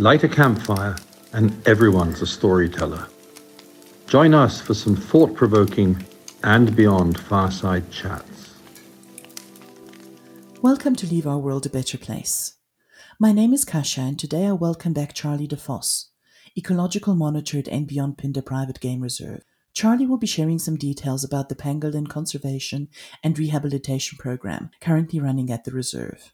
Light a campfire, and everyone's a storyteller. Join us for some thought provoking and beyond fireside chats. Welcome to Leave Our World a Better Place. My name is Kasia, and today I welcome back Charlie DeVos, ecological monitor at and Beyond Phinda Private Game Reserve. Charlie will be sharing some details about the pangolin conservation and rehabilitation program currently running at the reserve.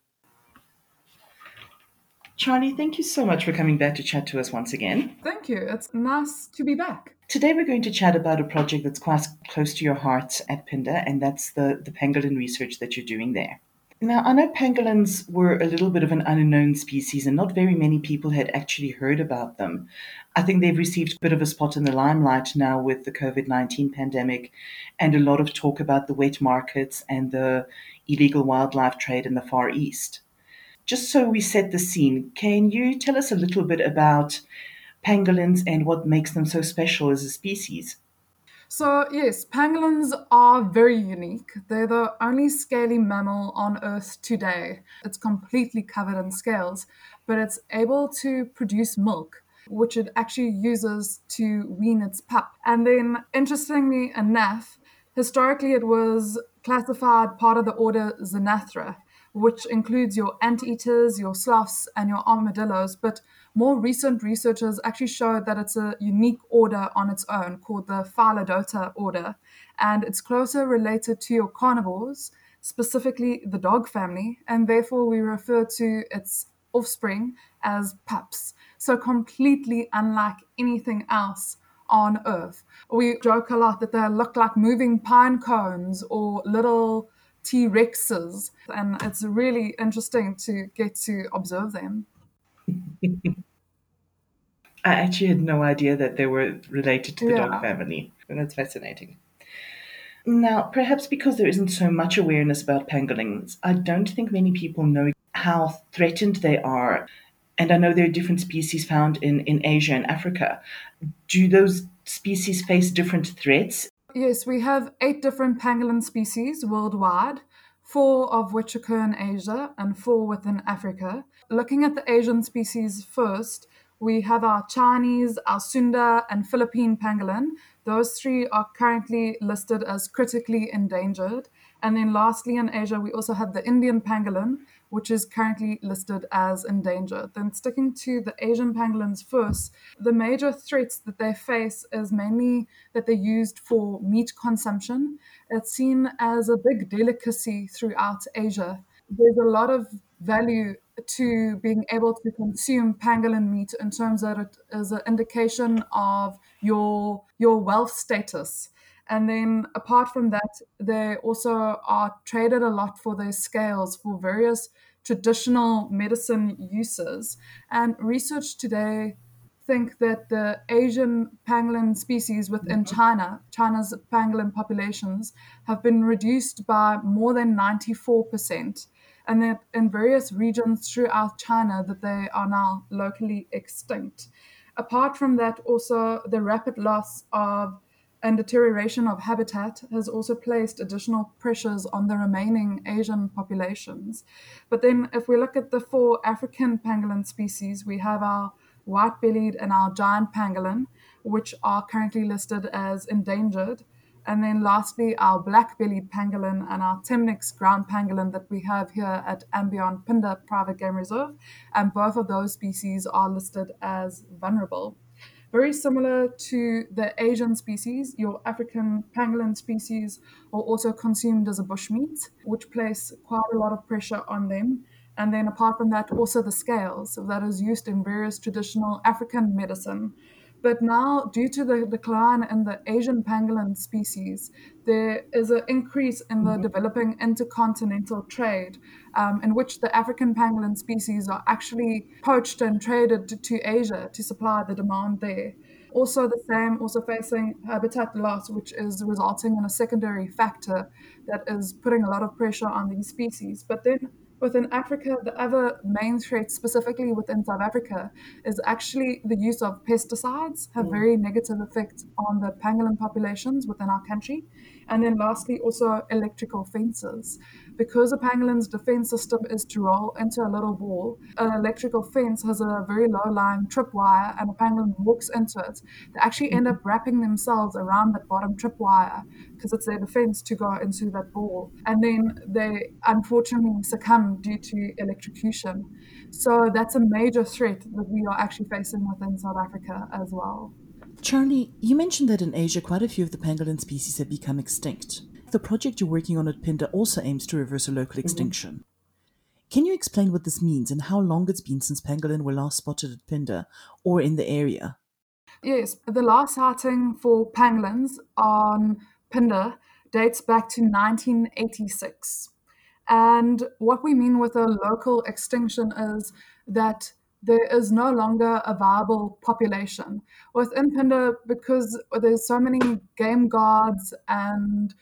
Charlie, thank you so much for coming back to chat to us once again. Thank you. It's nice to be back. Today we're going to chat about a project that's quite close to your heart at Phinda, and that's the, the pangolin research that you're doing there. Now, I know pangolins were a little bit of an unknown species, and not very many people had actually heard about them. I think they've received a bit of a spot in the limelight now with the COVID 19 pandemic and a lot of talk about the wet markets and the illegal wildlife trade in the Far East. Just so we set the scene, can you tell us a little bit about pangolins and what makes them so special as a species? So, yes, pangolins are very unique. They're the only scaly mammal on Earth today. It's completely covered in scales, but it's able to produce milk, which it actually uses to wean its pup. And then, interestingly enough, historically it was classified part of the order Xenarthra, which includes your anteaters, your sloths, and your armadillos. But more recent researchers actually showed that it's a unique order on its own called the Pholidota order, and it's closer related to your carnivores, specifically the dog family, and therefore we refer to its offspring as pups. So completely unlike anything else on Earth. We joke a lot that they look like moving pine cones or little T Rexes, and it's really interesting to get to observe them. I actually had no idea that they were related to the yeah. dog family. And that's fascinating. Now, perhaps because there isn't so much awareness about pangolins, I don't think many people know how threatened they are. And I know there are different species found in, in Asia and Africa. Do those species face different threats? Yes, we have eight different pangolin species worldwide, four of which occur in Asia and four within Africa. Looking at the Asian species first, we have our Chinese, our Sunda, and Philippine pangolin. Those three are currently listed as critically endangered. And then lastly, in Asia, we also have the Indian pangolin, which is currently listed as endangered. Then, sticking to the Asian pangolins first, the major threats that they face is mainly that they're used for meat consumption. It's seen as a big delicacy throughout Asia. There's a lot of value to being able to consume pangolin meat in terms that it is an indication of your your wealth status. And then apart from that, they also are traded a lot for their scales for various traditional medicine uses. And research today think that the Asian pangolin species within mm-hmm. China, China's pangolin populations, have been reduced by more than 94% and that in various regions throughout China that they are now locally extinct. Apart from that, also the rapid loss of and deterioration of habitat has also placed additional pressures on the remaining Asian populations. But then, if we look at the four African pangolin species, we have our white bellied and our giant pangolin, which are currently listed as endangered. And then lastly, our black-bellied pangolin and our Temminck's ground pangolin that we have here at and Beyond Phinda Private Game Reserve. And both of those species are listed as vulnerable. Very similar to the Asian species, your African pangolin species are also consumed as a bushmeat, which place quite a lot of pressure on them. And then apart from that, also the scales. That is used in various traditional African medicine but now, due to the decline in the Asian pangolin species, there is an increase in the mm-hmm. developing intercontinental trade, um, in which the African pangolin species are actually poached and traded to, to Asia to supply the demand there. Also, the same, also facing habitat loss, which is resulting in a secondary factor that is putting a lot of pressure on these species. But then within Africa, the other main threat, specifically within South Africa, is actually the use of pesticides have mm. very negative effects on the pangolin populations within our country. And then lastly, also electrical fences. Because a pangolin's defense system is to roll into a little ball, an electrical fence has a very low lying tripwire, and a pangolin walks into it. They actually end up wrapping themselves around that bottom tripwire because it's their defense to go into that ball. And then they unfortunately succumb due to electrocution. So that's a major threat that we are actually facing within South Africa as well. Charlie, you mentioned that in Asia, quite a few of the pangolin species have become extinct. The project you're working on at Phinda also aims to reverse a local extinction. Mm-hmm. Can you explain what this means and how long it's been since pangolin were last spotted at Phinda or in the area? Yes, the last sighting for pangolins on Phinda dates back to 1986. And what we mean with a local extinction is that there is no longer a viable population within Phinda because there's so many game guards and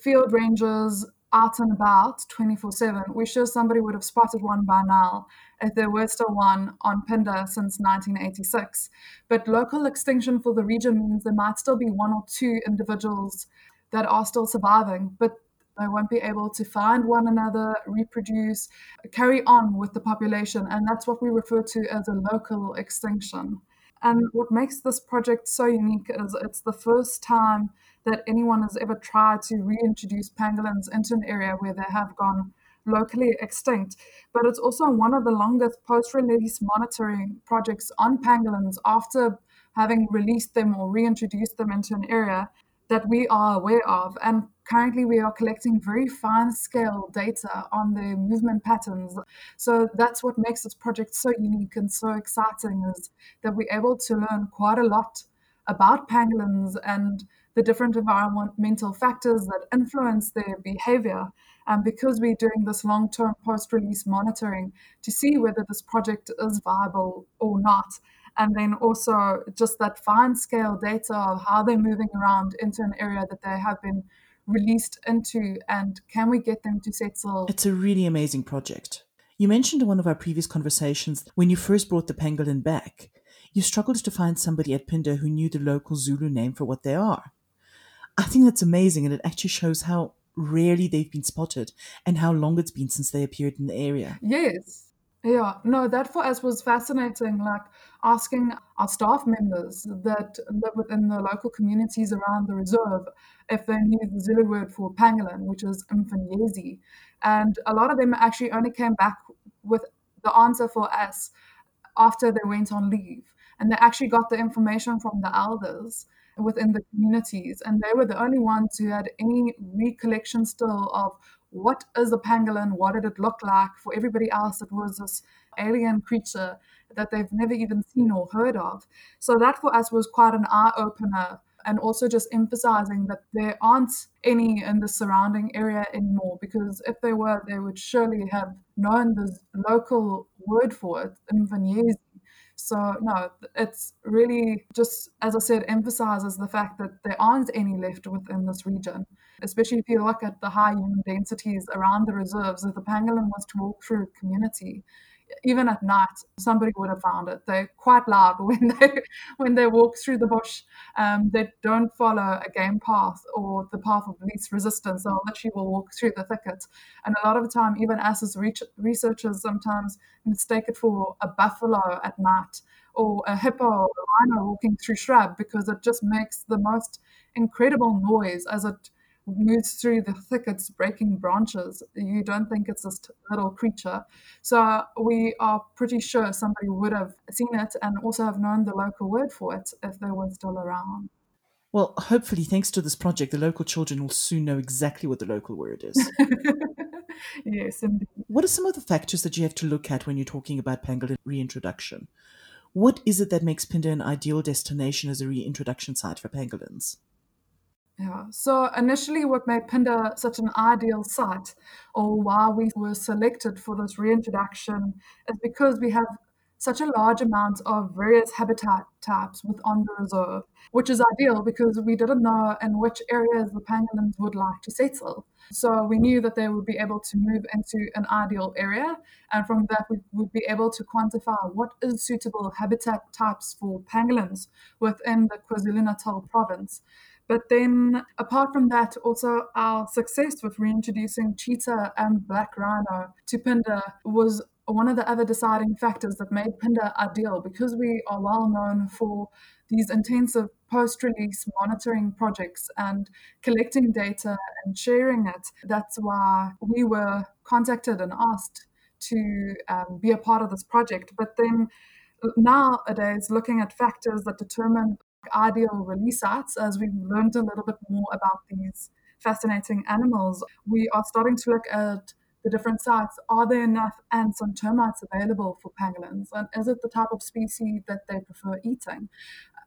field rangers out and about 24 7. We're sure somebody would have spotted one by now if there were still one on Phinda since 1986. But local extinction for the region means there might still be one or two individuals that are still surviving, but they won't be able to find one another, reproduce, carry on with the population. And that's what we refer to as a local extinction. And what makes this project so unique is it's the first time that anyone has ever tried to reintroduce pangolins into an area where they have gone locally extinct. But it's also one of the longest post release monitoring projects on pangolins after having released them or reintroduced them into an area that we are aware of. And currently, we are collecting very fine scale data on their movement patterns. So that's what makes this project so unique and so exciting is that we're able to learn quite a lot about pangolins and the different environmental factors that influence their behavior. And because we're doing this long term post release monitoring to see whether this project is viable or not, and then also just that fine scale data of how they're moving around into an area that they have been released into and can we get them to settle it's a really amazing project you mentioned in one of our previous conversations when you first brought the pangolin back you struggled to find somebody at Phinda who knew the local Zulu name for what they are. I think that's amazing and it actually shows how rarely they've been spotted and how long it's been since they appeared in the area. Yes. Yeah, no, that for us was fascinating. Like asking our staff members that live within the local communities around the reserve if they knew the Zulu word for pangolin, which is mfanyezi. And a lot of them actually only came back with the answer for us after they went on leave. And they actually got the information from the elders within the communities. And they were the only ones who had any recollection still of what is a pangolin? What did it look like? For everybody else, it was this alien creature that they've never even seen or heard of. So that for us was quite an eye opener. And also just emphasizing that there aren't any in the surrounding area anymore, because if they were, they would surely have known the local word for it, Mvanyezi. So, no, it's really just, as I said, emphasizes the fact that there aren't any left within this region especially if you look at the high human densities around the reserves, if the pangolin was to walk through a community, even at night, somebody would have found it. They're quite loud when they when they walk through the bush. Um, they don't follow a game path or the path of least resistance. They'll literally will walk through the thicket. And a lot of the time, even us as researchers sometimes mistake it for a buffalo at night or a hippo or a rhino walking through shrub because it just makes the most incredible noise as it moves through the thickets, breaking branches. You don't think it's this little creature. So we are pretty sure somebody would have seen it and also have known the local word for it if they were still around. Well, hopefully, thanks to this project, the local children will soon know exactly what the local word is. yes, indeed. What are some of the factors that you have to look at when you're talking about pangolin reintroduction? What is it that makes Phinda an ideal destination as a reintroduction site for pangolins? Yeah. So initially, what made Phinda such an ideal site, or why we were selected for this reintroduction, is because we have such a large amount of various habitat types within the reserve, which is ideal because we didn't know in which areas the pangolins would like to settle. So we knew that they would be able to move into an ideal area, and from that we would be able to quantify what is suitable habitat types for pangolins within the KwaZulu-Natal province. But then, apart from that, also our success with reintroducing cheetah and black rhino to Phinda was one of the other deciding factors that made Phinda ideal because we are well known for these intensive post release monitoring projects and collecting data and sharing it. That's why we were contacted and asked to um, be a part of this project. But then nowadays, looking at factors that determine ideal release sites, as we've learned a little bit more about these fascinating animals, we are starting to look at the different sites. Are there enough ants and termites available for pangolins? And is it the type of species that they prefer eating?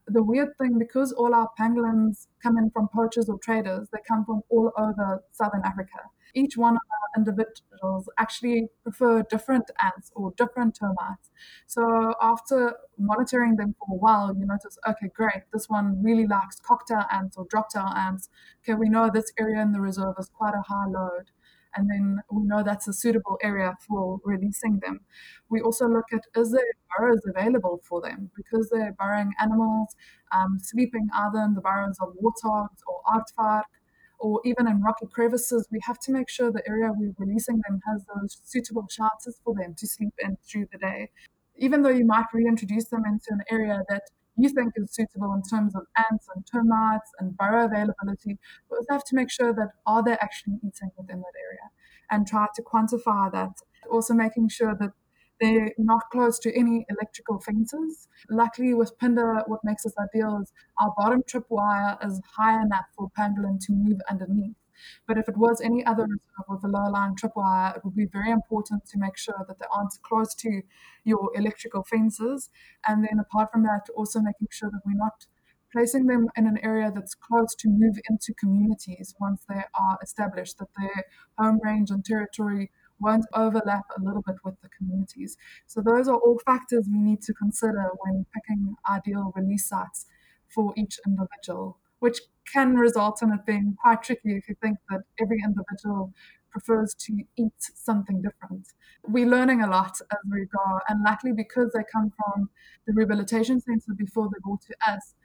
The weird thing, because all our pangolins come in from poachers or traders, they come from all over southern Africa. Each one of our individuals actually prefer different ants or different termites. So after monitoring them for a while, you notice, okay, great, this one really likes cocktail ants or droptail ants. Okay, we know this area in the reserve is quite a high load and then we know that's a suitable area for releasing them. We also look at is there burrows available for them because they're burrowing animals, um, sleeping either in the burrows of warthogs or aardvark, or even in rocky crevices. We have to make sure the area we're releasing them has those suitable shelters for them to sleep in through the day. Even though you might reintroduce them into an area that you think is suitable in terms of ants and termites and burrow availability, but we have to make sure that are they actually eating within that area and try to quantify that. Also making sure that they're not close to any electrical fences. Luckily, with Phinda, what makes us ideal is our bottom trip wire is high enough for pangolin to move underneath. But if it was any other reserve with a low line tripwire, it would be very important to make sure that they aren't close to your electrical fences. And then apart from that, also making sure that we're not placing them in an area that's close to move into communities once they are established, that their home range and territory won't overlap a little bit with the communities. So those are all factors we need to consider when picking ideal release sites for each individual which can result in it being quite tricky if you think that every individual prefers to eat something different. We're learning a lot as we go, and luckily because they come from the rehabilitation centre before they go to us,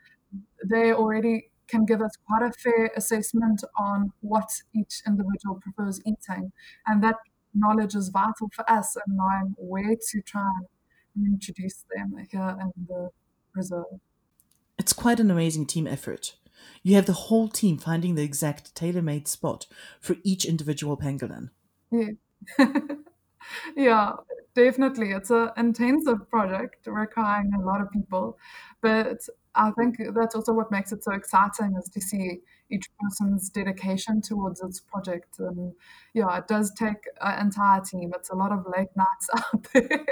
they already can give us quite a fair assessment on what each individual prefers eating, and that knowledge is vital for us in knowing where to try and introduce them here in the reserve. It's quite an amazing team effort. You have the whole team finding the exact tailor made spot for each individual pangolin. Yeah. yeah, definitely. It's an intensive project requiring a lot of people. But I think that's also what makes it so exciting is to see each person's dedication towards its project. And yeah, it does take an entire team. It's a lot of late nights out there.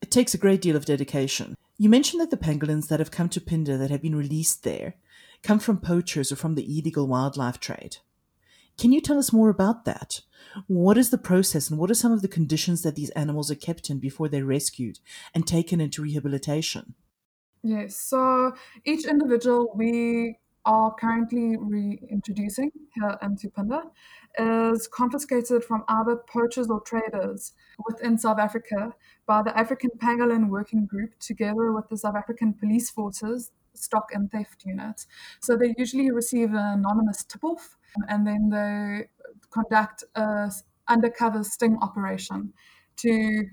it takes a great deal of dedication. You mentioned that the pangolins that have come to Phinda that have been released there come from poachers or from the illegal wildlife trade. Can you tell us more about that? What is the process and what are some of the conditions that these animals are kept in before they're rescued and taken into rehabilitation? Yes, so each individual we are currently reintroducing here into Phinda is confiscated from either poachers or traders within South Africa by the African Pangolin Working Group together with the South African police forces stock and theft unit. So they usually receive an anonymous tip off and then they conduct a undercover sting operation to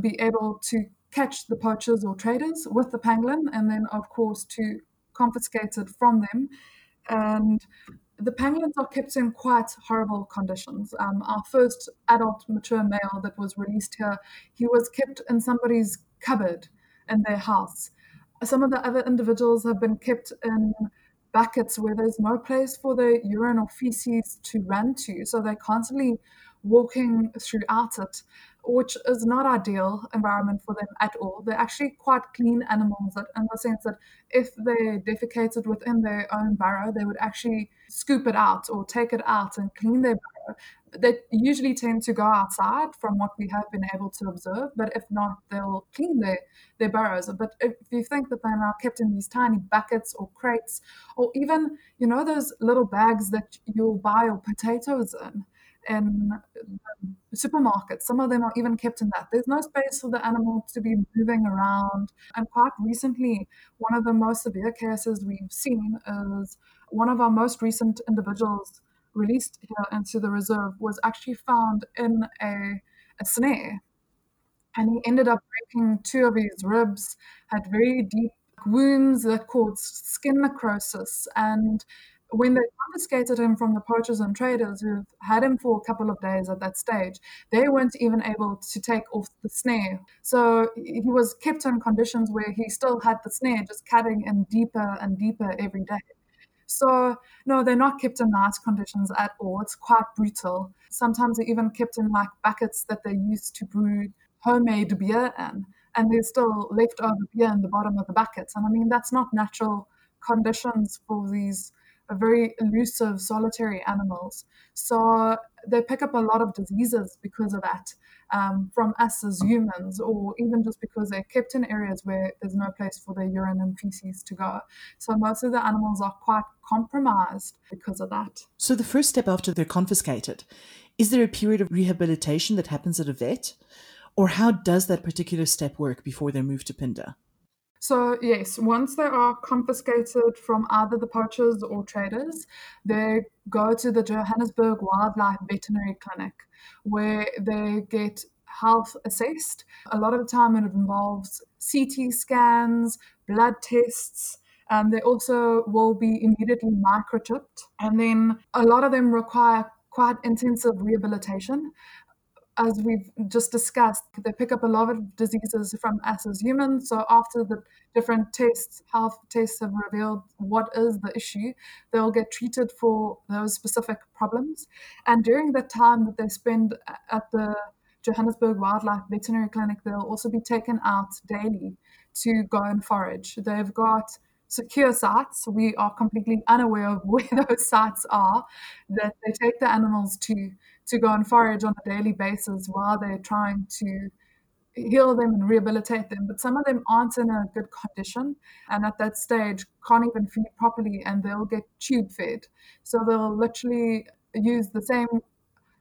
be able to catch the poachers or traders with the pangolin and then of course to confiscate it from them and the pangolins are kept in quite horrible conditions. Um, our first adult mature male that was released here, he was kept in somebody's cupboard in their house some of the other individuals have been kept in buckets where there's no place for the urine or feces to run to. So they're constantly walking throughout it, which is not ideal environment for them at all. They're actually quite clean animals in the sense that if they defecated within their own burrow, they would actually scoop it out or take it out and clean their burrow they usually tend to go outside from what we have been able to observe, but if not, they'll clean their, their burrows. But if you think that they're now kept in these tiny buckets or crates, or even, you know, those little bags that you'll buy your potatoes in, in supermarkets. Some of them are even kept in that. There's no space for the animal to be moving around. And quite recently, one of the most severe cases we've seen is one of our most recent individuals released here into the reserve was actually found in a, a snare. And he ended up breaking two of his ribs, had very deep wounds that caused skin necrosis. And when they confiscated him from the poachers and traders who had him for a couple of days at that stage, they weren't even able to take off the snare. So he was kept in conditions where he still had the snare, just cutting in deeper and deeper every day. So, no, they're not kept in nice conditions at all. It's quite brutal. Sometimes they're even kept in like buckets that they used to brew homemade beer in, and there's still leftover beer in the bottom of the buckets. And I mean, that's not natural conditions for these uh, very elusive solitary animals. So they pick up a lot of diseases because of that um, from us as humans, or even just because they're kept in areas where there's no place for their urine and feces to go. So most of the animals are quite compromised because of that. So the first step after they're confiscated, is there a period of rehabilitation that happens at a vet? Or how does that particular step work before they're moved to Phinda? So, yes, once they are confiscated from either the poachers or traders, they go to the Johannesburg Wildlife Veterinary Clinic where they get health assessed. A lot of the time, it involves CT scans, blood tests. and they also will be immediately microchipped. And then a lot of them require quite intensive rehabilitation as we've just discussed, they pick up a lot of diseases from us as humans. So after the different tests, health tests have revealed what is the issue, they'll get treated for those specific problems. And during the time that they spend at the Johannesburg Wildlife Veterinary Clinic, they'll also be taken out daily to go and forage. They've got secure sites. We are completely unaware of where those sites are that they take the animals to to go and forage on a daily basis while they're trying to heal them and rehabilitate them. But some of them aren't in a good condition and at that stage can't even feed properly and they'll get tube fed. So they'll literally use the same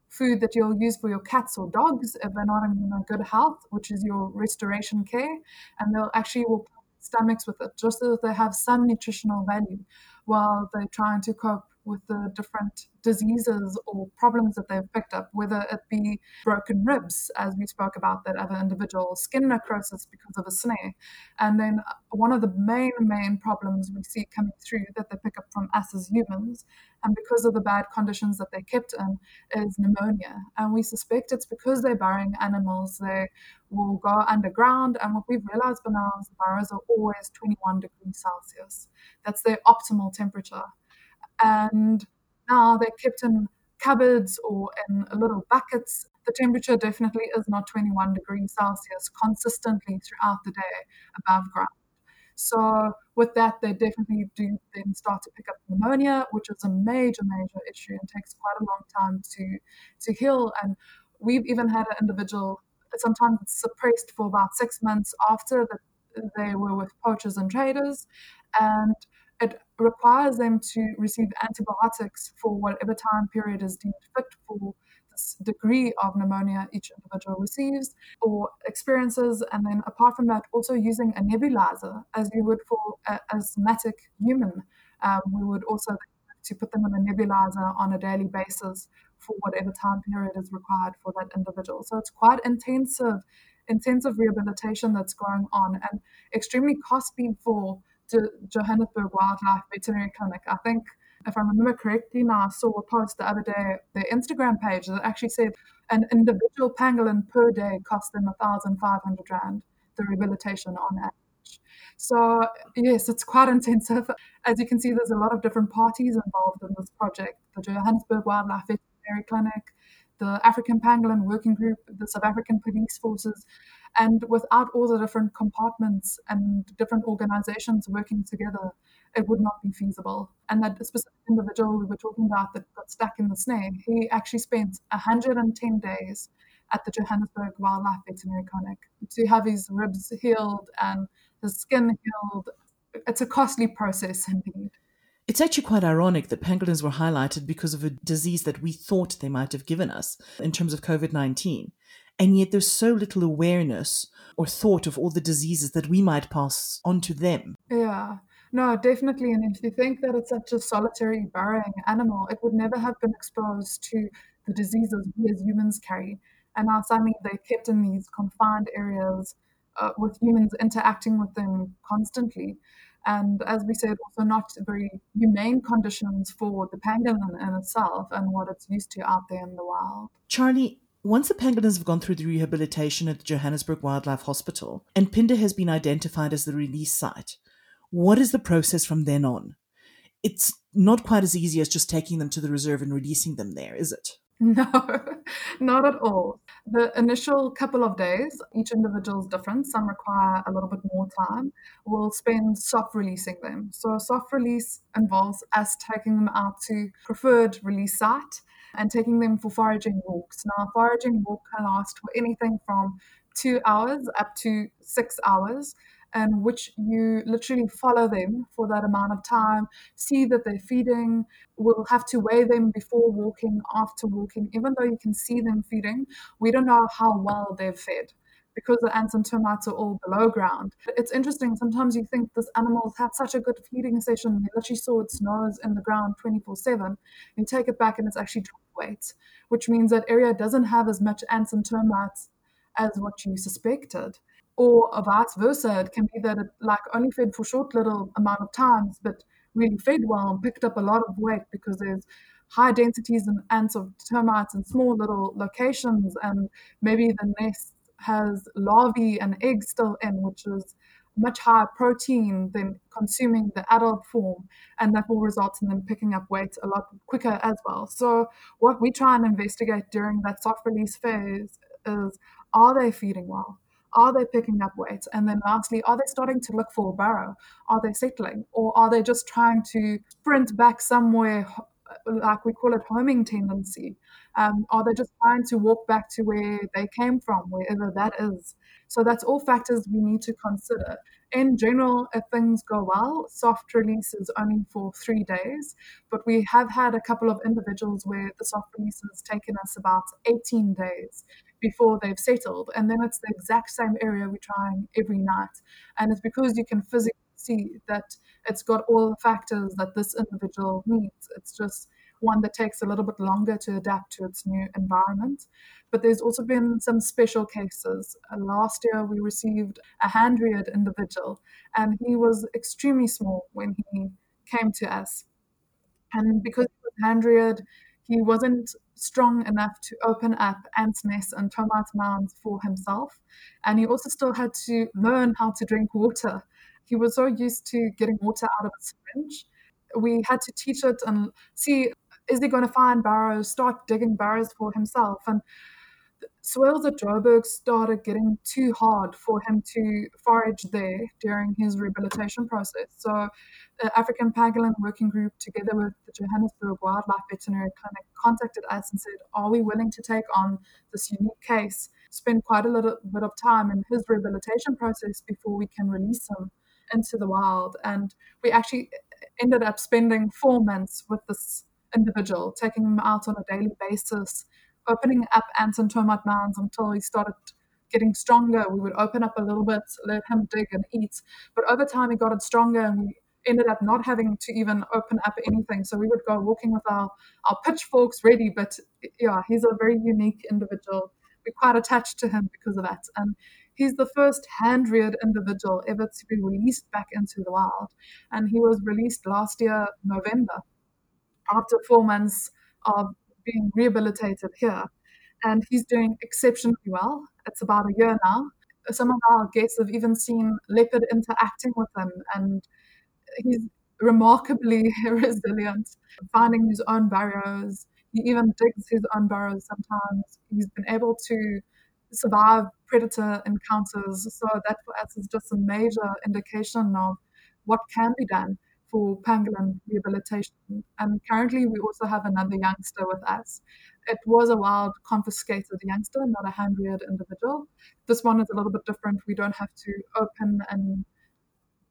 food that you'll use for your cats or dogs if they're not in good health, which is your restoration care, and they'll actually will stomachs with it just so that they have some nutritional value while they're trying to cope with the different diseases or problems that they've picked up, whether it be broken ribs, as we spoke about that other individual, skin necrosis because of a snare. And then one of the main, main problems we see coming through that they pick up from us as humans, and because of the bad conditions that they're kept in, is pneumonia. And we suspect it's because they're burying animals, they will go underground. And what we've realized by now is the burrows are always 21 degrees Celsius. That's their optimal temperature and now they're kept in cupboards or in little buckets. The temperature definitely is not 21 degrees Celsius consistently throughout the day above ground. So with that, they definitely do then start to pick up pneumonia, which is a major, major issue and takes quite a long time to to heal. And we've even had an individual. Sometimes it's suppressed for about six months after that they were with poachers and traders, and it requires them to receive antibiotics for whatever time period is deemed fit for this degree of pneumonia each individual receives or experiences. And then, apart from that, also using a nebulizer as you would for an asthmatic human. Um, we would also to put them in a nebulizer on a daily basis for whatever time period is required for that individual. So it's quite intensive, intensive rehabilitation that's going on and extremely costly for Johannesburg Wildlife Veterinary Clinic. I think, if I remember correctly, now I saw a post the other day, their Instagram page that actually said an individual pangolin per day cost them 1,500 Rand, the rehabilitation on average. So, yes, it's quite intensive. As you can see, there's a lot of different parties involved in this project the Johannesburg Wildlife Veterinary Clinic, the African Pangolin Working Group, the South African Police Forces, and without all the different compartments and different organizations working together, it would not be feasible. And that specific individual we were talking about that got stuck in the snare, he actually spent 110 days at the Johannesburg Wildlife Veterinary Clinic to have his ribs healed and his skin healed. It's a costly process indeed. It's actually quite ironic that pangolins were highlighted because of a disease that we thought they might have given us in terms of COVID 19. And yet there's so little awareness or thought of all the diseases that we might pass on to them. Yeah. No, definitely. And if you think that it's such a solitary burrowing animal, it would never have been exposed to the diseases we as humans carry. And now suddenly they're kept in these confined areas uh, with humans interacting with them constantly. And as we said, also not very humane conditions for the pangolin in itself and what it's used to out there in the wild. Charlie, once the pangolins have gone through the rehabilitation at the Johannesburg Wildlife Hospital and Phinda has been identified as the release site, what is the process from then on? It's not quite as easy as just taking them to the reserve and releasing them there, is it? No, not at all. The initial couple of days, each individual is different. Some require a little bit more time. We'll spend soft releasing them. So, soft release involves us taking them out to preferred release site and taking them for foraging walks. Now, foraging walk can last for anything from two hours up to six hours and which you literally follow them for that amount of time, see that they're feeding. We'll have to weigh them before walking, after walking. Even though you can see them feeding, we don't know how well they've fed because the ants and termites are all below ground. It's interesting. Sometimes you think this animal's had such a good feeding session. You literally saw its nose in the ground 24 7. You take it back and it's actually dropped weight, which means that area doesn't have as much ants and termites as what you suspected or vice versa. It can be that it like only fed for short little amount of times, but really fed well and picked up a lot of weight because there's high densities and ants of termites in small little locations, and maybe the nest has larvae and eggs still in, which is much higher protein than consuming the adult form, and that will result in them picking up weight a lot quicker as well. So, what we try and investigate during that soft release phase is are they feeding well? Are they picking up weight? And then lastly, are they starting to look for a burrow? Are they settling? Or are they just trying to sprint back somewhere, like we call it homing tendency? Um, are they just trying to walk back to where they came from, wherever that is? So that's all factors we need to consider. In general, if things go well, soft release is only for three days, but we have had a couple of individuals where the soft release has taken us about 18 days before they've settled. And then it's the exact same area we're trying every night. And it's because you can physically see that it's got all the factors that this individual needs. It's just one that takes a little bit longer to adapt to its new environment. But there's also been some special cases. Uh, last year, we received a hand-reared individual, and he was extremely small when he came to us. And because he was hand-reared, he wasn't strong enough to open up ants' nests and termite mounds for himself. And he also still had to learn how to drink water. He was so used to getting water out of a syringe. We had to teach it and see is he going to find burrows, start digging burrows for himself. And soils at Joburg started getting too hard for him to forage there during his rehabilitation process. So the African Pangolin Working Group, together with the Johannesburg Wildlife Veterinary Clinic, contacted us and said, Are we willing to take on this unique case, spend quite a little bit of time in his rehabilitation process before we can release him into the wild? And we actually ended up spending four months with this individual, taking him out on a daily basis, opening up ants and termite mounds until he started getting stronger. We would open up a little bit, let him dig and eat. But over time, he got it stronger and we ended up not having to even open up anything. So we would go walking with our, our pitchforks ready. But yeah, he's a very unique individual. We're quite attached to him because of that. And he's the first hand reared individual ever to be released back into the wild. And he was released last year, November, after four months of being rehabilitated here. And he's doing exceptionally well. It's about a year now. Some of our guests have even seen leopard interacting with him and he's remarkably resilient, finding his own burrows. He even digs his own burrows sometimes. He's been able to survive predator encounters. So that for us is just a major indication of what can be done for pangolin rehabilitation. And currently we also have another youngster with us. It was a wild confiscated youngster, not a hand-reared individual. This one is a little bit different. We don't have to open and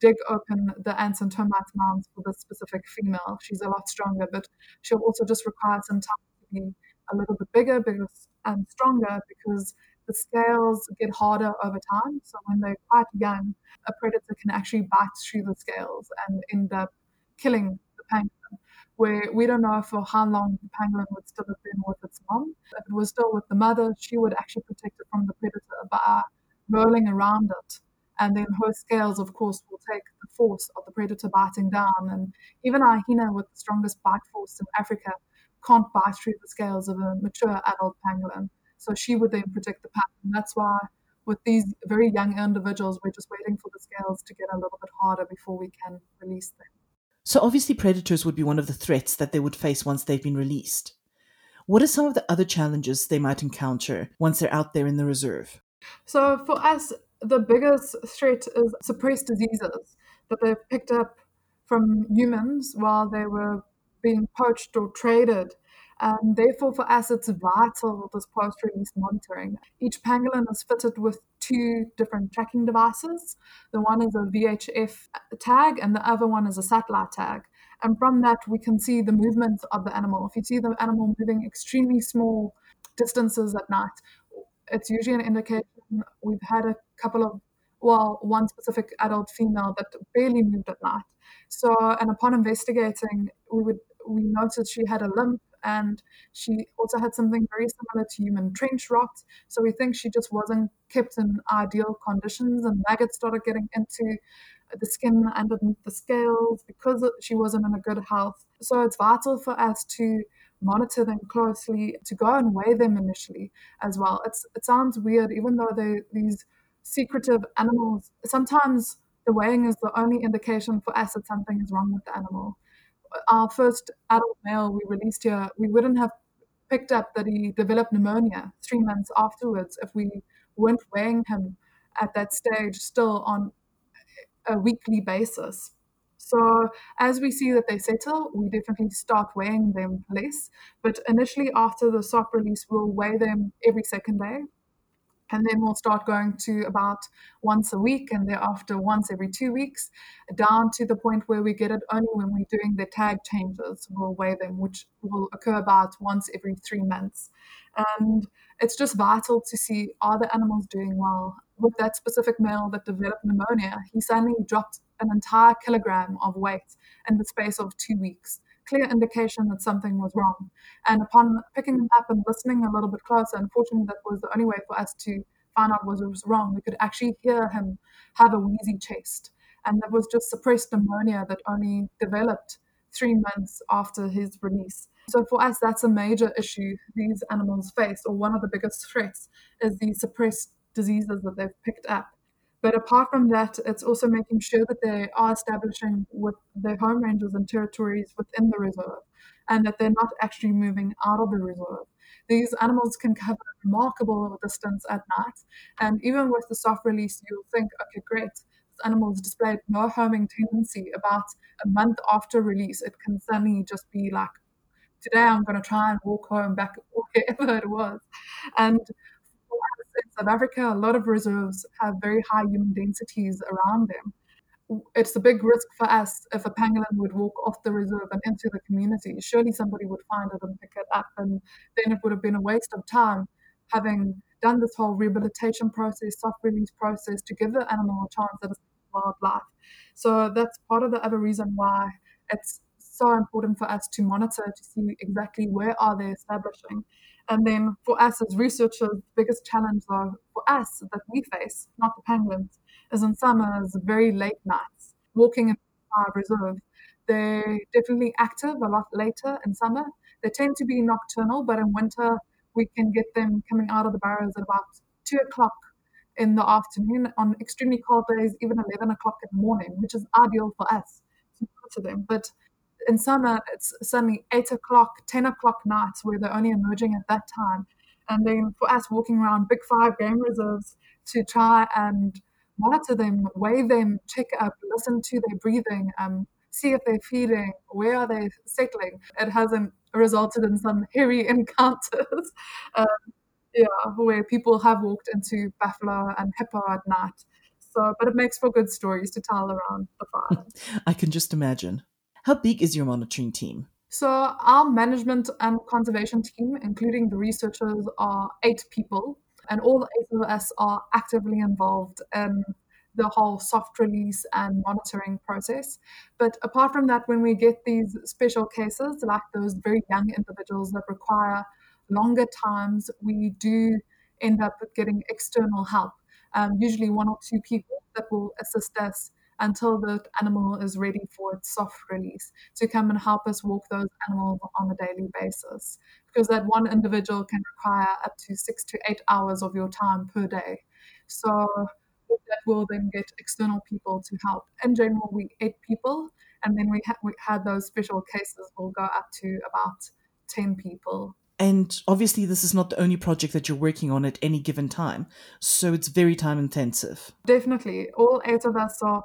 dig open the ants and termites mounds for this specific female. She's a lot stronger, but she'll also just require some time to be a little bit bigger, bigger and stronger because the scales get harder over time. So when they're quite young, a predator can actually bite through the scales and end up killing the pangolin. Where we don't know for how long the pangolin would still have been with its mom. If it was still with the mother, she would actually protect it from the predator by rolling around it. And then her scales, of course, will take the force of the predator biting down. And even our hyena with the strongest bite force in Africa can't bite through the scales of a mature adult pangolin. So she would then predict the. And that's why with these very young individuals, we're just waiting for the scales to get a little bit harder before we can release them. So obviously predators would be one of the threats that they would face once they've been released. What are some of the other challenges they might encounter once they're out there in the reserve? So for us, the biggest threat is suppressed diseases that they've picked up from humans while they were being poached or traded. And therefore, for us, it's vital this post release monitoring. Each pangolin is fitted with two different tracking devices. The one is a VHF tag, and the other one is a satellite tag. And from that, we can see the movement of the animal. If you see the animal moving extremely small distances at night, it's usually an indication we've had a couple of well, one specific adult female that barely moved at night. So, and upon investigating, we would we noticed she had a limp and she also had something very similar to human trench rot. So we think she just wasn't kept in ideal conditions, and maggots started getting into the skin underneath the scales because she wasn't in a good health. So it's vital for us to monitor them closely, to go and weigh them initially as well. It's it sounds weird, even though they these secretive animals. Sometimes the weighing is the only indication for us that something is wrong with the animal. Our first adult male we released here, we wouldn't have picked up that he developed pneumonia three months afterwards if we weren't weighing him at that stage still on a weekly basis. So as we see that they settle, we definitely start weighing them less. But initially, after the soft release, we'll weigh them every second day and then we'll start going to about once a week and thereafter once every two weeks down to the point where we get it only when we're doing the tag changes. We'll weigh them which will occur about once every three months. And it's just vital to see are the animals doing well? With that specific male that developed pneumonia he suddenly dropped an entire kilogram of weight in the space of two weeks clear indication that something was wrong. And upon picking him up and listening a little bit closer, unfortunately, that was the only way for us to find out what was wrong. We could actually hear him have a wheezy chest. And that was just suppressed pneumonia that only developed three months after his release. So for us, that's a major issue these animals face, or one of the biggest threats is the suppressed diseases that they've picked up. But apart from that, it's also making sure that they are establishing with their home ranges and territories within the reserve and that they're not actually moving out of the reserve. These animals can cover remarkable distance at night. And even with the soft release, you'll think, okay, great, this animal's displayed no homing tendency. About a month after release, it can suddenly just be like, today I'm going to try and walk home back wherever it was. And in South Africa, a lot of reserves have very high human densities around them. It's a big risk for us if a pangolin would walk off the reserve and into the community. Surely somebody would find it and pick it up, and then it would have been a waste of time having done this whole rehabilitation process, soft release process to give the animal a chance at a wildlife. So that's part of the other reason why it's so important for us to monitor to see exactly where are they establishing and then for us as researchers, the biggest challenge though for us that we face, not the penguins, is in summer is very late nights. Walking in our reserve, they're definitely active a lot later in summer. They tend to be nocturnal, but in winter we can get them coming out of the burrows at about two o'clock in the afternoon. On extremely cold days, even eleven o'clock in the morning, which is ideal for us to them. But in summer, it's suddenly eight o'clock, 10 o'clock nights where they're only emerging at that time. And then for us walking around big five game reserves to try and monitor them, weigh them, check up, listen to their breathing, um, see if they're feeding, where are they settling. It hasn't resulted in some hairy encounters. um, yeah, where people have walked into buffalo and hippo at night. So, but it makes for good stories to tell around the fire. I can just imagine. How big is your monitoring team? So, our management and conservation team, including the researchers, are eight people. and all eight of us are actively involved in the whole soft release and monitoring process. But apart from that, when we get these special cases, like those very young individuals that require longer times, we do end up getting external help, um, usually one or two people that will assist us until the animal is ready for its soft release to come and help us walk those animals on a daily basis. Because that one individual can require up to six to eight hours of your time per day. So that will then get external people to help. In general, we eight people, and then we, ha- we had those special cases will go up to about 10 people. And obviously, this is not the only project that you're working on at any given time, so it's very time intensive. Definitely. All eight of us are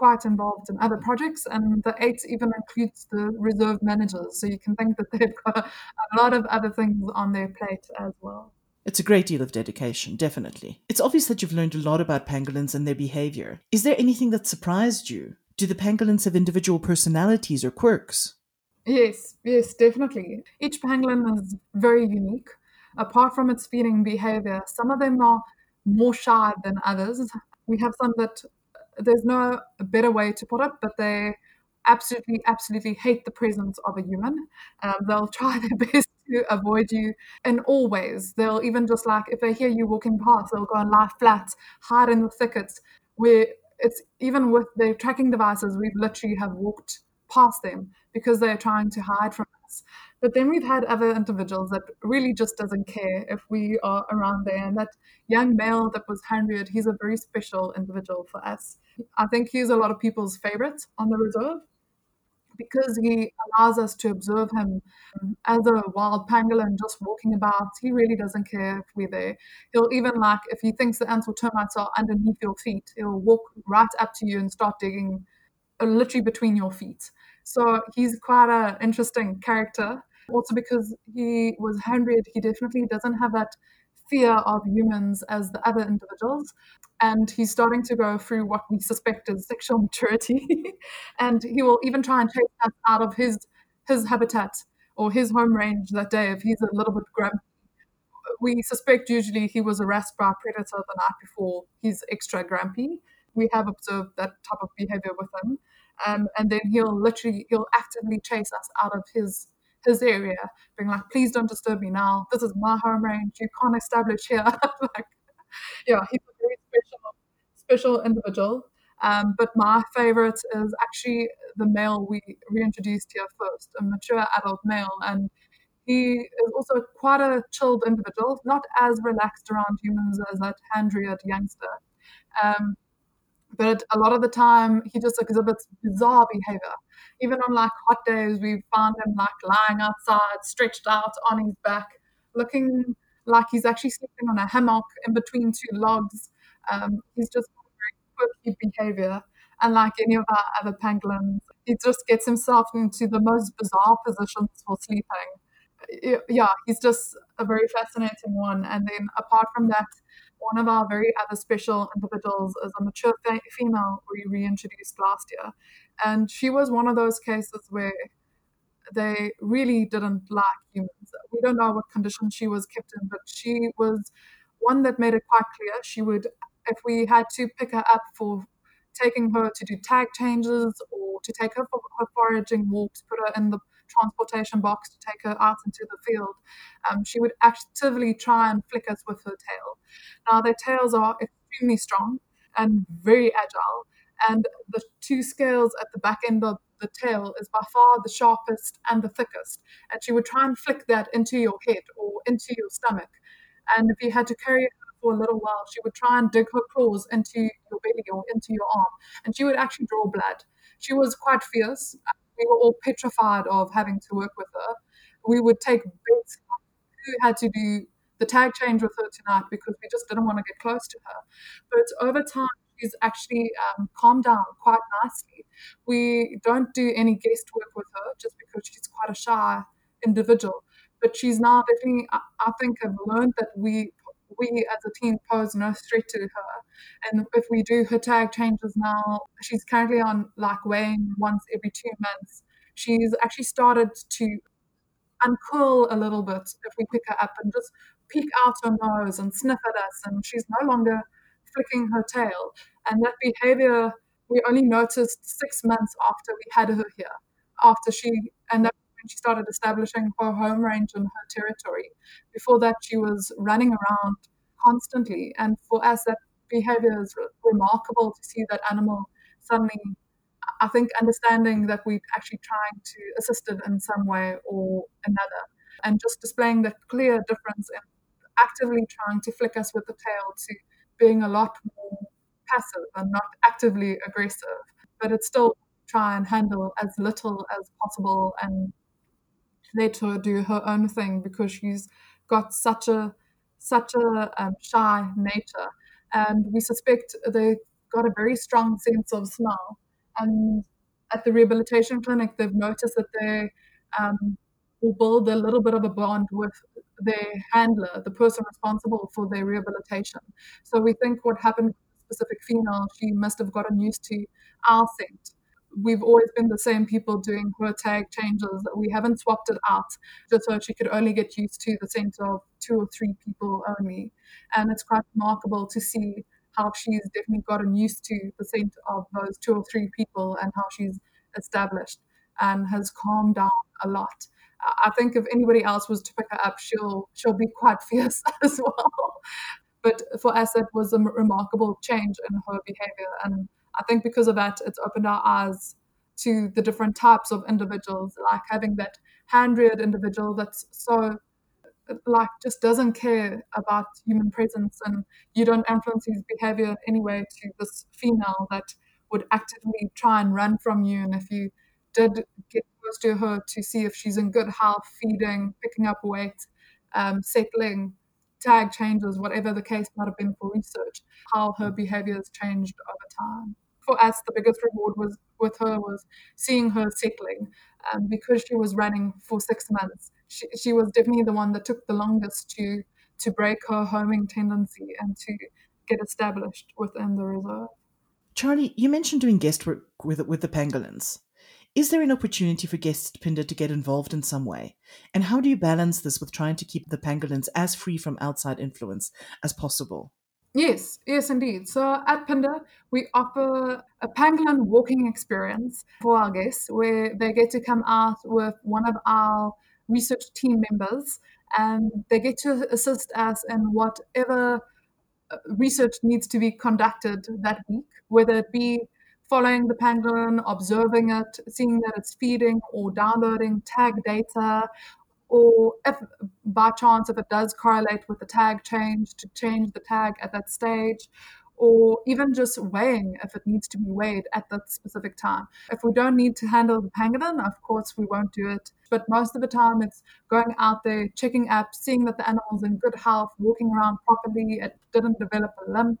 quite involved in other projects, and the eight even includes the reserve managers. So you can think that they've got a, a lot of other things on their plate as well. It's a great deal of dedication, definitely. It's obvious that you've learned a lot about pangolins and their behavior. Is there anything that surprised you? Do the pangolins have individual personalities or quirks? Yes, yes, definitely. Each pangolin is very unique. Apart from its feeding behavior, some of them are more shy than others. We have some that there's no better way to put it, but they absolutely, absolutely hate the presence of a human. Um, they'll try their best to avoid you in all ways. They'll even just like, if they hear you walking past, they'll go and lie flat, hide in the thickets, where it's even with their tracking devices, we've literally have walked past them because they're trying to hide from us. But then we've had other individuals that really just doesn't care if we are around there. And that young male that was handed, he's a very special individual for us. I think he's a lot of people's favorite on the reserve because he allows us to observe him as a wild pangolin just walking about. He really doesn't care if we're there. He'll even like if he thinks the ants or termites are underneath your feet, he'll walk right up to you and start digging uh, literally between your feet. So he's quite an interesting character. Also because he was handreared, he definitely doesn't have that fear of humans as the other individuals. And he's starting to go through what we suspect is sexual maturity. and he will even try and chase us out of his his habitat or his home range that day if he's a little bit grumpy. We suspect usually he was harassed by a predator the night before. He's extra grumpy. We have observed that type of behavior with him. Um, and then he'll literally he'll actively chase us out of his his area, being like, please don't disturb me now. This is my home range. You can't establish here. like, yeah, he's a very special, special individual. Um, but my favorite is actually the male we reintroduced here first, a mature adult male. And he is also quite a chilled individual, not as relaxed around humans as that hand-reared youngster. Um, but a lot of the time, he just exhibits bizarre behavior even on like hot days, we found him like lying outside, stretched out on his back, looking like he's actually sleeping on a hammock in between two logs. Um, he's just very quirky behavior. And like any of our other pangolins, he just gets himself into the most bizarre positions for sleeping. Yeah, he's just a very fascinating one. And then apart from that, one of our very other special individuals is a mature female we reintroduced last year. And she was one of those cases where they really didn't like humans. We don't know what condition she was kept in, but she was one that made it quite clear she would, if we had to pick her up for taking her to do tag changes or to take her for her foraging walks, put her in the transportation box to take her out into the field, um, she would actively try and flick us with her tail. Now, their tails are extremely strong and very agile, and the two scales at the back end of the tail is by far the sharpest and the thickest. And she would try and flick that into your head or into your stomach. And if you had to carry her for a little while, she would try and dig her claws into your belly or into your arm. And she would actually draw blood. She was quite fierce. We were all petrified of having to work with her. We would take bets who had to do the tag change with her tonight because we just didn't want to get close to her. But over time, she's actually um, calmed down quite nicely. We don't do any guest work with her just because she's quite a shy individual. But she's now definitely, I, think, have learned that we we as a team pose no threat to her. And if we do her tag changes now, she's currently on like weighing once every two months. She's actually started to uncurl a little bit if we pick her up and just peek out her nose and sniff at us, and she's no longer flicking her tail. And that behavior we only noticed six months after we had her here, after she, and that when she started establishing her home range and her territory. Before that, she was running around constantly. And for us, that behavior is re- remarkable to see that animal suddenly, I think, understanding that we're actually trying to assist it in some way or another. And just displaying that clear difference in actively trying to flick us with the tail to being a lot more passive and not actively aggressive. But it's still try and handle as little as possible and let her do her own thing because she's got such a such a um, shy nature, and we suspect they've got a very strong sense of smell. And at the rehabilitation clinic, they've noticed that they um, will build a little bit of a bond with their handler, the person responsible for their rehabilitation. So we think what happened specific female, she must have gotten used to our scent we've always been the same people doing her tag changes. We haven't swapped it out just so she could only get used to the scent of two or three people only. And it's quite remarkable to see how she's definitely gotten used to the scent of those two or three people and how she's established and has calmed down a lot. I think if anybody else was to pick her up, she'll she'll be quite fierce as well. But for us, it was a remarkable change in her behavior. And I think because of that, it's opened our eyes to the different types of individuals, like having that hand reared individual that's so like just doesn't care about human presence and you don't influence his behavior in any way to this female that would actively try and run from you. And if you did get close to her to see if she's in good health feeding picking up weight um, settling tag changes whatever the case might have been for research how her behavior has changed over time for us, the biggest reward was with her was seeing her settling um, because she was running for six months. She, she was definitely the one that took the longest to to break her homing tendency and to get established within the reserve. Charlie, you mentioned doing guest work with with the pangolins. Is there an opportunity for guest Phinda to get involved in some way? And how do you balance this with trying to keep the pangolins as free from outside influence as possible? Yes, yes, indeed. So at Phinda, we offer a pangolin walking experience for our guests where they get to come out with one of our research team members and they get to assist us in whatever uh, research needs to be conducted that week, whether it be following the pangolin, observing it, seeing that it's feeding, or downloading tag data, or if by chance if it does correlate with the tag change to change the tag at that stage or even just weighing if it needs to be weighed at that specific time. If we don't need to handle the pangolin, of course we won't do it. But most of the time it's going out there, checking apps, seeing that the animal's in good health, walking around properly, it didn't develop a limp.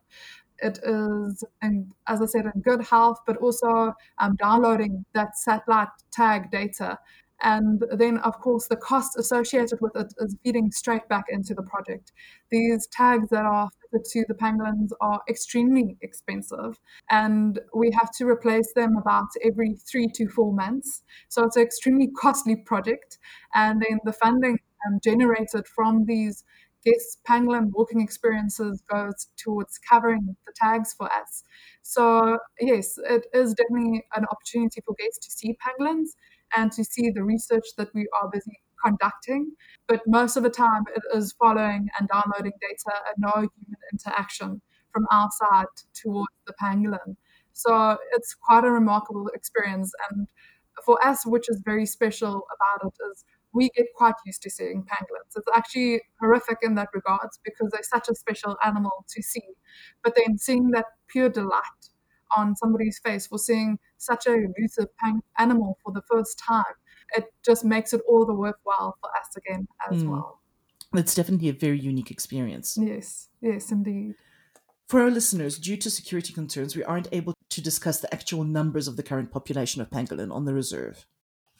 It is, in, as I said, in good health, but also um, downloading that satellite tag data and then, of course, the cost associated with it is feeding straight back into the project. These tags that are fitted to the pangolins are extremely expensive, and we have to replace them about every three to four months. So it's an extremely costly project. And then the funding um, generated from these guest pangolin walking experiences goes towards covering the tags for us. So, yes, it is definitely an opportunity for guests to see pangolins and to see the research that we are busy conducting. But most of the time, it is following and downloading data and no human interaction from our side towards the pangolin. So it's quite a remarkable experience. And for us, which is very special about it, is we get quite used to seeing pangolins. It's actually horrific in that regards because they're such a special animal to see. But then seeing that pure delight on somebody's face for seeing such a elusive pang- animal for the first time, it just makes it all the worthwhile for us again as mm. well. It's definitely a very unique experience. Yes, yes, indeed. For our listeners, due to security concerns, we aren't able to discuss the actual numbers of the current population of pangolin on the reserve.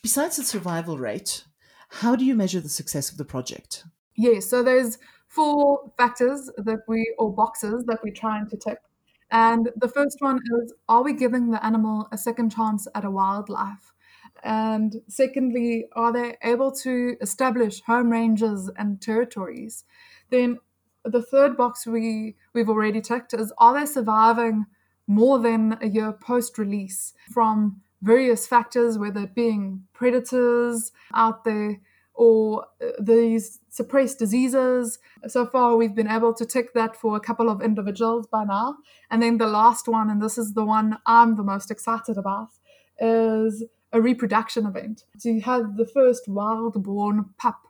Besides the survival rate, how do you measure the success of the project? Yes, so there's four factors that we, or boxes that we're trying to tick. And the first one is Are we giving the animal a second chance at a wildlife? And secondly, are they able to establish home ranges and territories? Then the third box we we've already ticked is are they surviving more than a year post release from various factors, whether it being predators out there or uh, these suppressed diseases. So far, we've been able to tick that for a couple of individuals by now. And then the last one, and this is the one I'm the most excited about, is a reproduction event. So you have the first wild born pup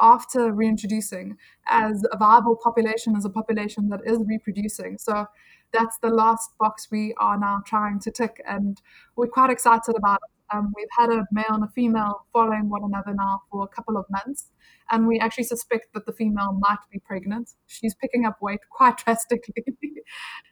after reintroducing as a viable population, as a population that is reproducing. So that's the last box we are now trying to tick, and we're quite excited about it. Um, we've had a male and a female following one another now for a couple of months, and we actually suspect that the female might be pregnant. She's picking up weight quite drastically.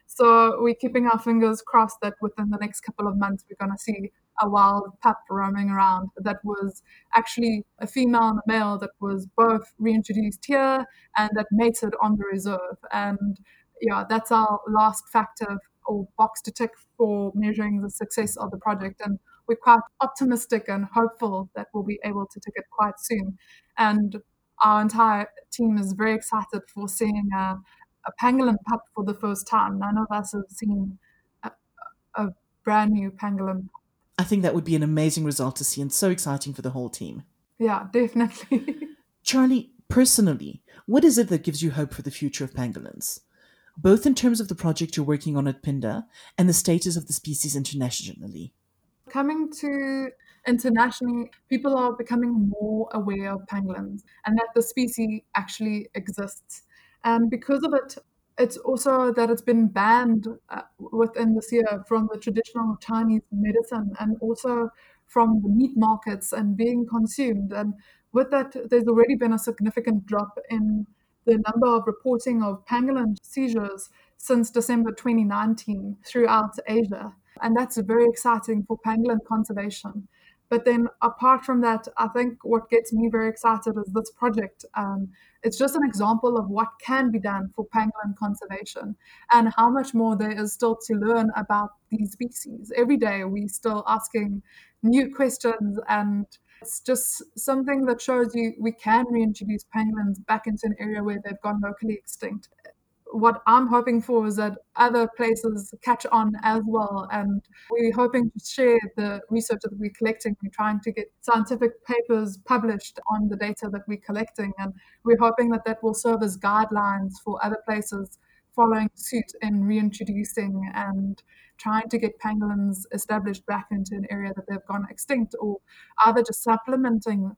so we're keeping our fingers crossed that within the next couple of months, we're going to see a wild pup roaming around that was actually a female and a male that was both reintroduced here and that mated on the reserve. And yeah, that's our last factor or box to tick for measuring the success of the project. And we're quite optimistic and hopeful that we'll be able to tick it quite soon. And our entire team is very excited for seeing a, a pangolin pup for the first time. None of us have seen a, a brand new pangolin. I think that would be an amazing result to see and so exciting for the whole team. Yeah, definitely. Charlie, personally, what is it that gives you hope for the future of pangolins? Both in terms of the project you're working on at Phinda and the status of the species internationally. Coming to internationally, people are becoming more aware of pangolins and that the species actually exists. And because of it, it's also that it's been banned uh, within this year from the traditional Chinese medicine and also from the meat markets and being consumed. And with that, there's already been a significant drop in the number of reporting of pangolin seizures since December 2019 throughout Asia. And that's very exciting for pangolin conservation. But then, apart from that, I think what gets me very excited is this project. Um, it's just an example of what can be done for pangolin conservation and how much more there is still to learn about these species. Every day, we're still asking new questions, and it's just something that shows you we can reintroduce pangolins back into an area where they've gone locally extinct what I'm hoping for is that other places catch on as well. And we're hoping to share the research that we're collecting. We're trying to get scientific papers published on the data that we're collecting. And we're hoping that that will serve as guidelines for other places following suit in reintroducing and trying to get pangolins established back into an area that they've gone extinct or are they just supplementing um,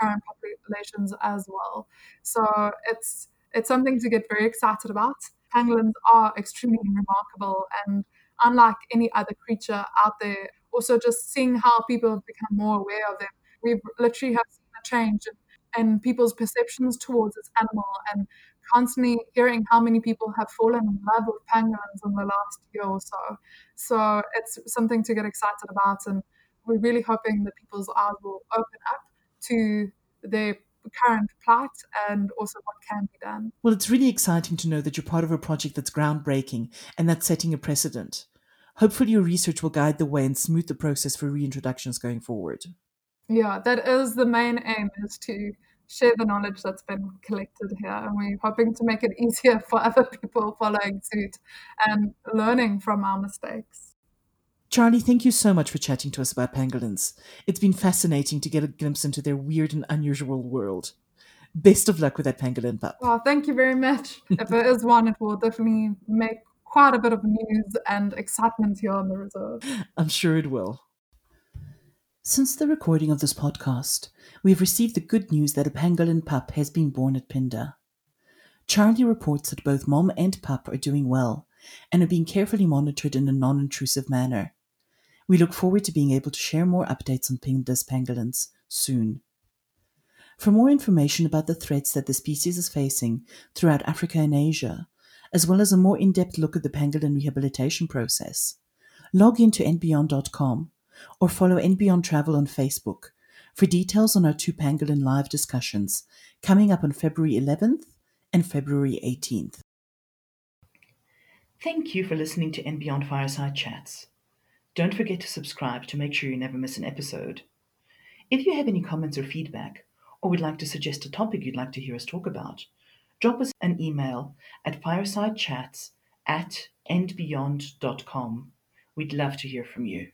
current populations as well. So it's it's something to get very excited about. Pangolins are extremely remarkable, and unlike any other creature out there, also just seeing how people have become more aware of them, we've literally have seen a change in, in people's perceptions towards this animal, and constantly hearing how many people have fallen in love with pangolins in the last year or so. So it's something to get excited about, and we're really hoping that people's eyes will open up to their current plight and also what can be done. Well, it's really exciting to know that you're part of a project that's groundbreaking and that's setting a precedent. Hopefully, your research will guide the way and smooth the process for reintroductions going forward. Yeah, that is the main aim is to share the knowledge that's been collected here and we're hoping to make it easier for other people following suit and learning from our mistakes. Charlie, thank you so much for chatting to us about pangolins. It's been fascinating to get a glimpse into their weird and unusual world. Best of luck with that pangolin pup. Well, thank you very much. if there is one, it will definitely make quite a bit of news and excitement here on the reserve. I'm sure it will. Since the recording of this podcast, we have received the good news that a pangolin pup has been born at Phinda. Charlie reports that both mom and pup are doing well and are being carefully monitored in a non intrusive manner. We look forward to being able to share more updates on Phinda's pangolins soon. For more information about the threats that the species is facing throughout Africa and Asia, as well as a more in depth look at the pangolin rehabilitation process, log into andbeyond.com or follow and Beyond Travel on Facebook for details on our two pangolin live discussions coming up on February 11th and February 18th. Thank you for listening to and Beyond Fireside Chats. Don't forget to subscribe to make sure you never miss an episode. If you have any comments or feedback, or would like to suggest a topic you'd like to hear us talk about, drop us an email at firesidechats at andbeyond.com. We'd love to hear from you.